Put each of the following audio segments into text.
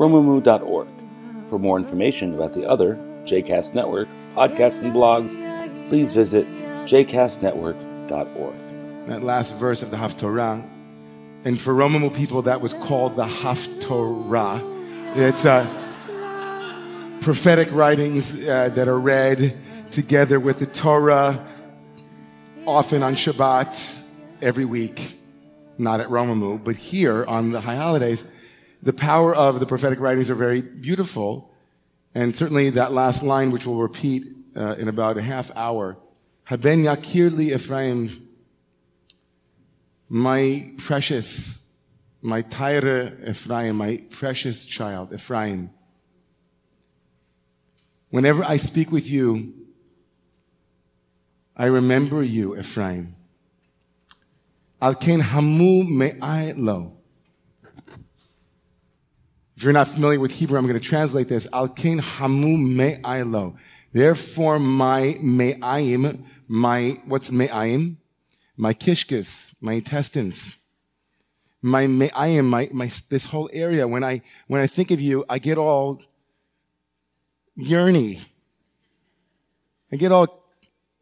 romemu.org. For more information about the other JCast Network podcasts and blogs, please visit jcastnetwork.org. That last verse of the Haftorah, and for Romemu people, that was called the Haftorah. It's uh, prophetic writings uh, that are read together with the Torah, often on Shabbat, every week. Not at Romemu, but here on the high holidays the power of the prophetic writings are very beautiful. And certainly that last line, which we'll repeat uh, in about a half hour, Haben Yakir li Ephraim, my precious, my Tyre Ephraim, my precious child, Ephraim. Whenever I speak with you, I remember you, Ephraim. Al hamu me'ai lo. If you're not familiar with Hebrew, I'm going to translate this. Al kain hamu me'aylo. Therefore, my me'ayim, my, what's me'ayim? My kishkis, my intestines. My me'ayim, my, my, this whole area. When I, when I think of you, I get all yearny. I get all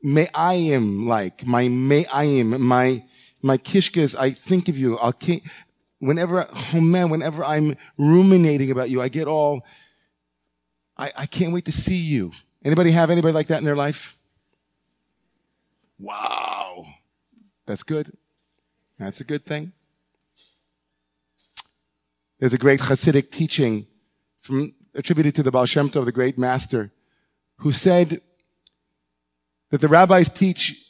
me'ayim like, my me'ayim, my, my kishkas, I think of you. I'll, whenever, oh man, whenever I'm ruminating about you, I get all, I, I can't wait to see you. Anybody have anybody like that in their life? Wow. That's good. That's a good thing. There's a great Hasidic teaching from, attributed to the Baal Shem Tov, the great master, who said that the rabbis teach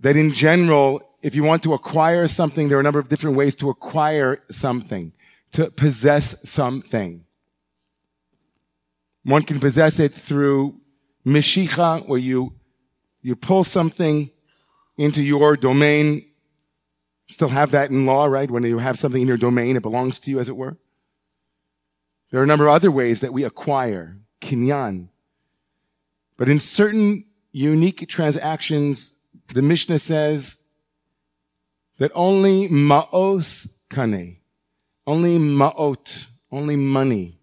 that in general, if you want to acquire something, there are a number of different ways to acquire something, to possess something. One can possess it through mishicha, where you, you pull something into your domain. Still have that in law, right? When you have something in your domain, it belongs to you, as it were. There are a number of other ways that we acquire kinyan. But in certain unique transactions, the Mishnah says that only ma'os kane, only ma'ot, only money,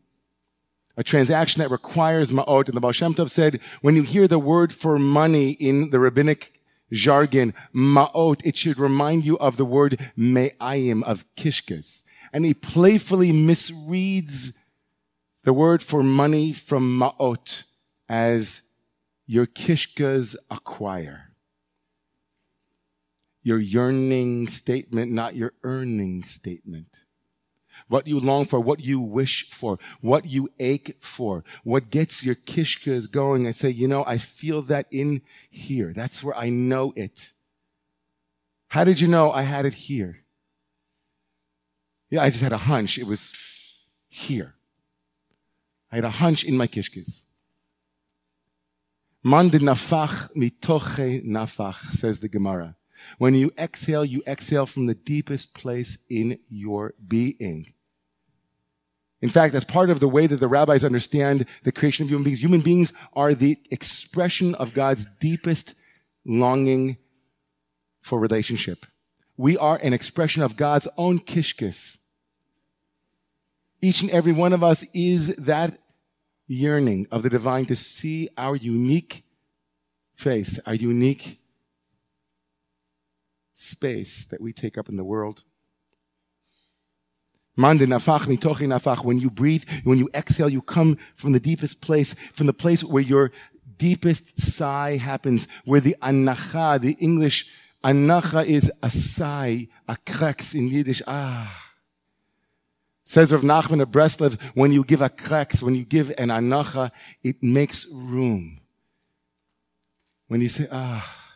a transaction that requires ma'ot. And the Baal Shem Tov said, when you hear the word for money in the rabbinic jargon, ma'ot, it should remind you of the word me'ayim, of kishkas. And he playfully misreads the word for money from ma'ot as your kishkas acquire your yearning statement, not your earning statement. What you long for, what you wish for, what you ache for, what gets your kishkas going. I say, you know, I feel that in here. That's where I know it. How did you know I had it here? Yeah, I just had a hunch. It was here. I had a hunch in my kishkas. Man de nafach mitoche nafach, says the Gemara. When you exhale, you exhale from the deepest place in your being. In fact, that's part of the way that the rabbis understand the creation of human beings. Human beings are the expression of God's deepest longing for relationship. We are an expression of God's own kishkis. Each and every one of us is that yearning of the divine to see our unique face, our unique space that we take up in the world. When you breathe, when you exhale, you come from the deepest place, from the place where your deepest sigh happens, where the anacha, the English anacha is a sigh, a kreks in Yiddish, ah. Says Rav Nachman of Breslev, when you give a kreks, when you give an anacha, it makes room. When you say, ah.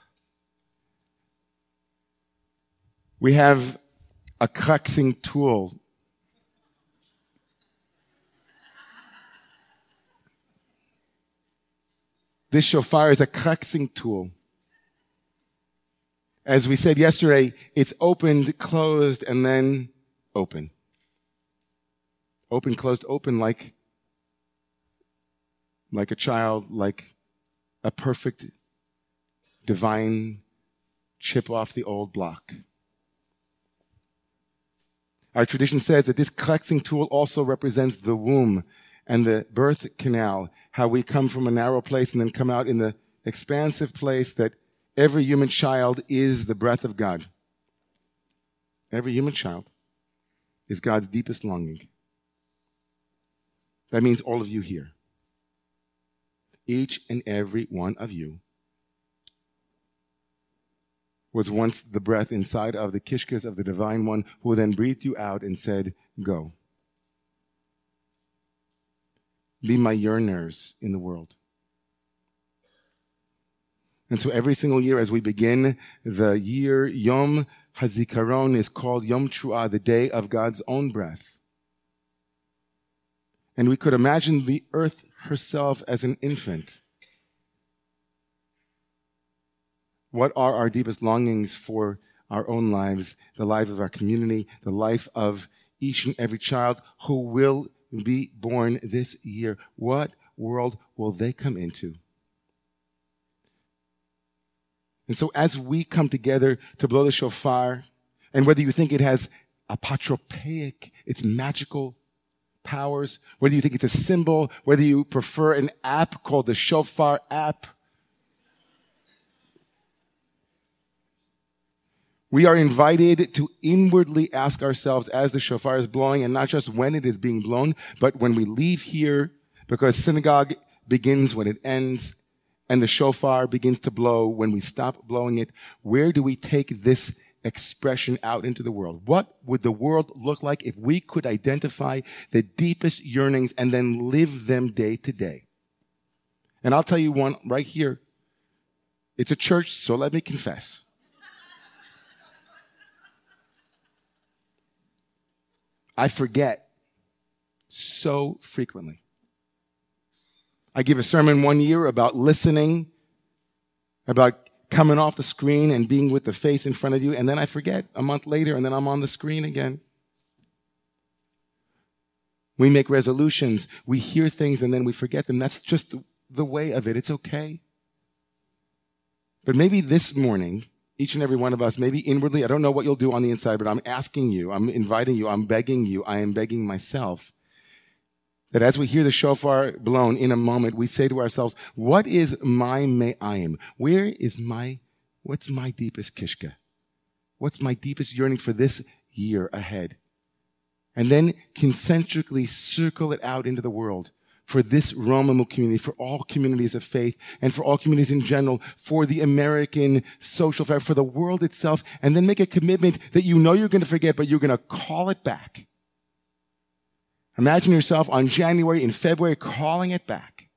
We have a coaxing tool. This shofar is a coaxing tool. As we said yesterday, it's opened, closed, and then open. Open, closed, open like, like a child, like a perfect divine chip off the old block. Our tradition says that this kraxing tool also represents the womb and the birth canal, how we come from a narrow place and then come out in the expansive place that every human child is the breath of God. Every human child is God's deepest longing. That means all of you here. Each and every one of you was once the breath inside of the kishkas of the divine one who then breathed you out and said, go. Be my yearners in the world. And so every single year as we begin the year, Yom Hazikaron is called Yom Truah, the day of God's own breath. And we could imagine the earth herself as an infant. What are our deepest longings for our own lives, the life of our community, the life of each and every child who will be born this year? What world will they come into? And so as we come together to blow the shofar, and whether you think it has apotropaic, it's magical powers, whether you think it's a symbol, whether you prefer an app called the shofar app, We are invited to inwardly ask ourselves as the shofar is blowing, and not just when it is being blown, but when we leave here, because synagogue begins when it ends, and the shofar begins to blow when we stop blowing it. Where do we take this expression out into the world? What would the world look like if we could identify the deepest yearnings and then live them day to day? And I'll tell you one right here. It's a church, so let me confess. I forget so frequently. I give a sermon one year about listening, about coming off the screen and being with the face in front of you, and then I forget a month later, and then I'm on the screen again. We make resolutions, we hear things, and then we forget them. That's just the way of it. It's okay. But maybe this morning, each and every one of us, maybe inwardly, I don't know what you'll do on the inside, but I'm asking you, I'm inviting you, I'm begging you, I am begging myself that as we hear the shofar blown in a moment, we say to ourselves, what is my me'ayim? Where is my, what's my deepest kishka? What's my deepest yearning for this year ahead? And then concentrically circle it out into the world for this Romemu community, for all communities of faith, and for all communities in general, for the American social fabric, for the world itself, and then make a commitment that you know you're going to forget, but you're going to call it back. Imagine yourself on January, in February, calling it back.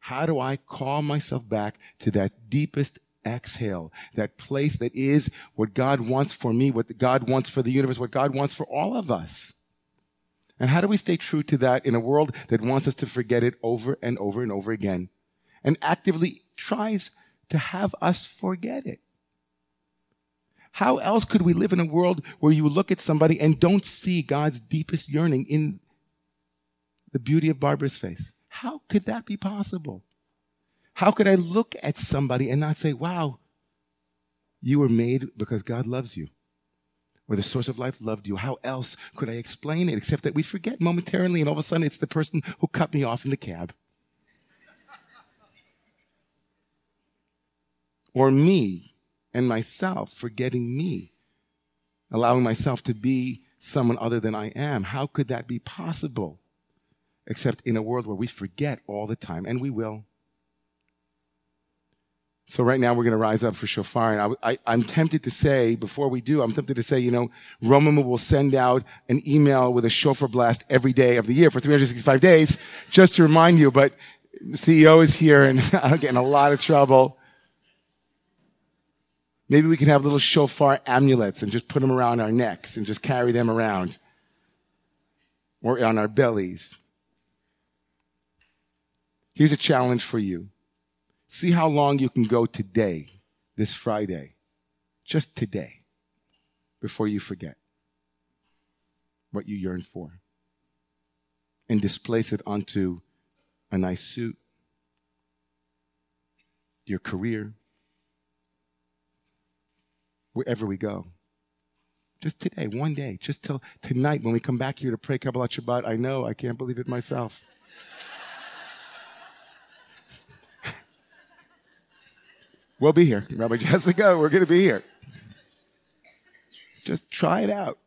How do I call myself back to that deepest exhale, that place that is what God wants for me, what God wants for the universe, what God wants for all of us? And how do we stay true to that in a world that wants us to forget it over and over and over again and actively tries to have us forget it? How else could we live in a world where you look at somebody and don't see God's deepest yearning in the beauty of Barbara's face? How could that be possible? How could I look at somebody and not say, wow, you were made because God loves you? Or the source of life loved you. How else could I explain it except that we forget momentarily and all of a sudden it's the person who cut me off in the cab? or me and myself forgetting me, allowing myself to be someone other than I am. How could that be possible? Except in a world where we forget all the time, and we will. So right now we're going to rise up for shofar. And I, am tempted to say, before we do, I'm tempted to say, you know, Romemu will send out an email with a shofar blast every day of the year for 365 days, just to remind you. But CEO is here and I'm getting a lot of trouble. Maybe we can have little shofar amulets and just put them around our necks and just carry them around or on our bellies. Here's a challenge for you. See how long you can go today, this Friday, just today, before you forget what you yearn for and displace it onto a nice suit, your career, wherever we go. Just today, one day, just till tonight when we come back here to pray Kabbalat Shabbat. I know, I can't believe it myself. We'll be here. Rabbi Jessica, we're going to be here. Just try it out.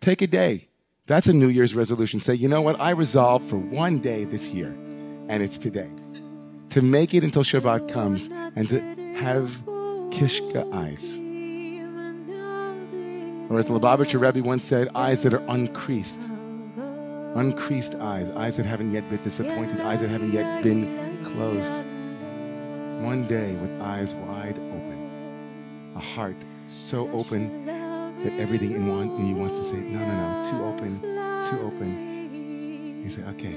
Take a day. That's a New Year's resolution. Say, you know what? I resolve for one day this year, and it's today. To make it until Shabbat comes and to have kishka eyes. Or as the Lubavitcher Rebbe once said, eyes that are uncreased. Uncreased eyes, eyes that haven't yet been disappointed, eyes that haven't yet been closed. One day with eyes wide open, a heart so open that everything in, one, in you wants to say, no, no, no, too open, too open. You say, okay,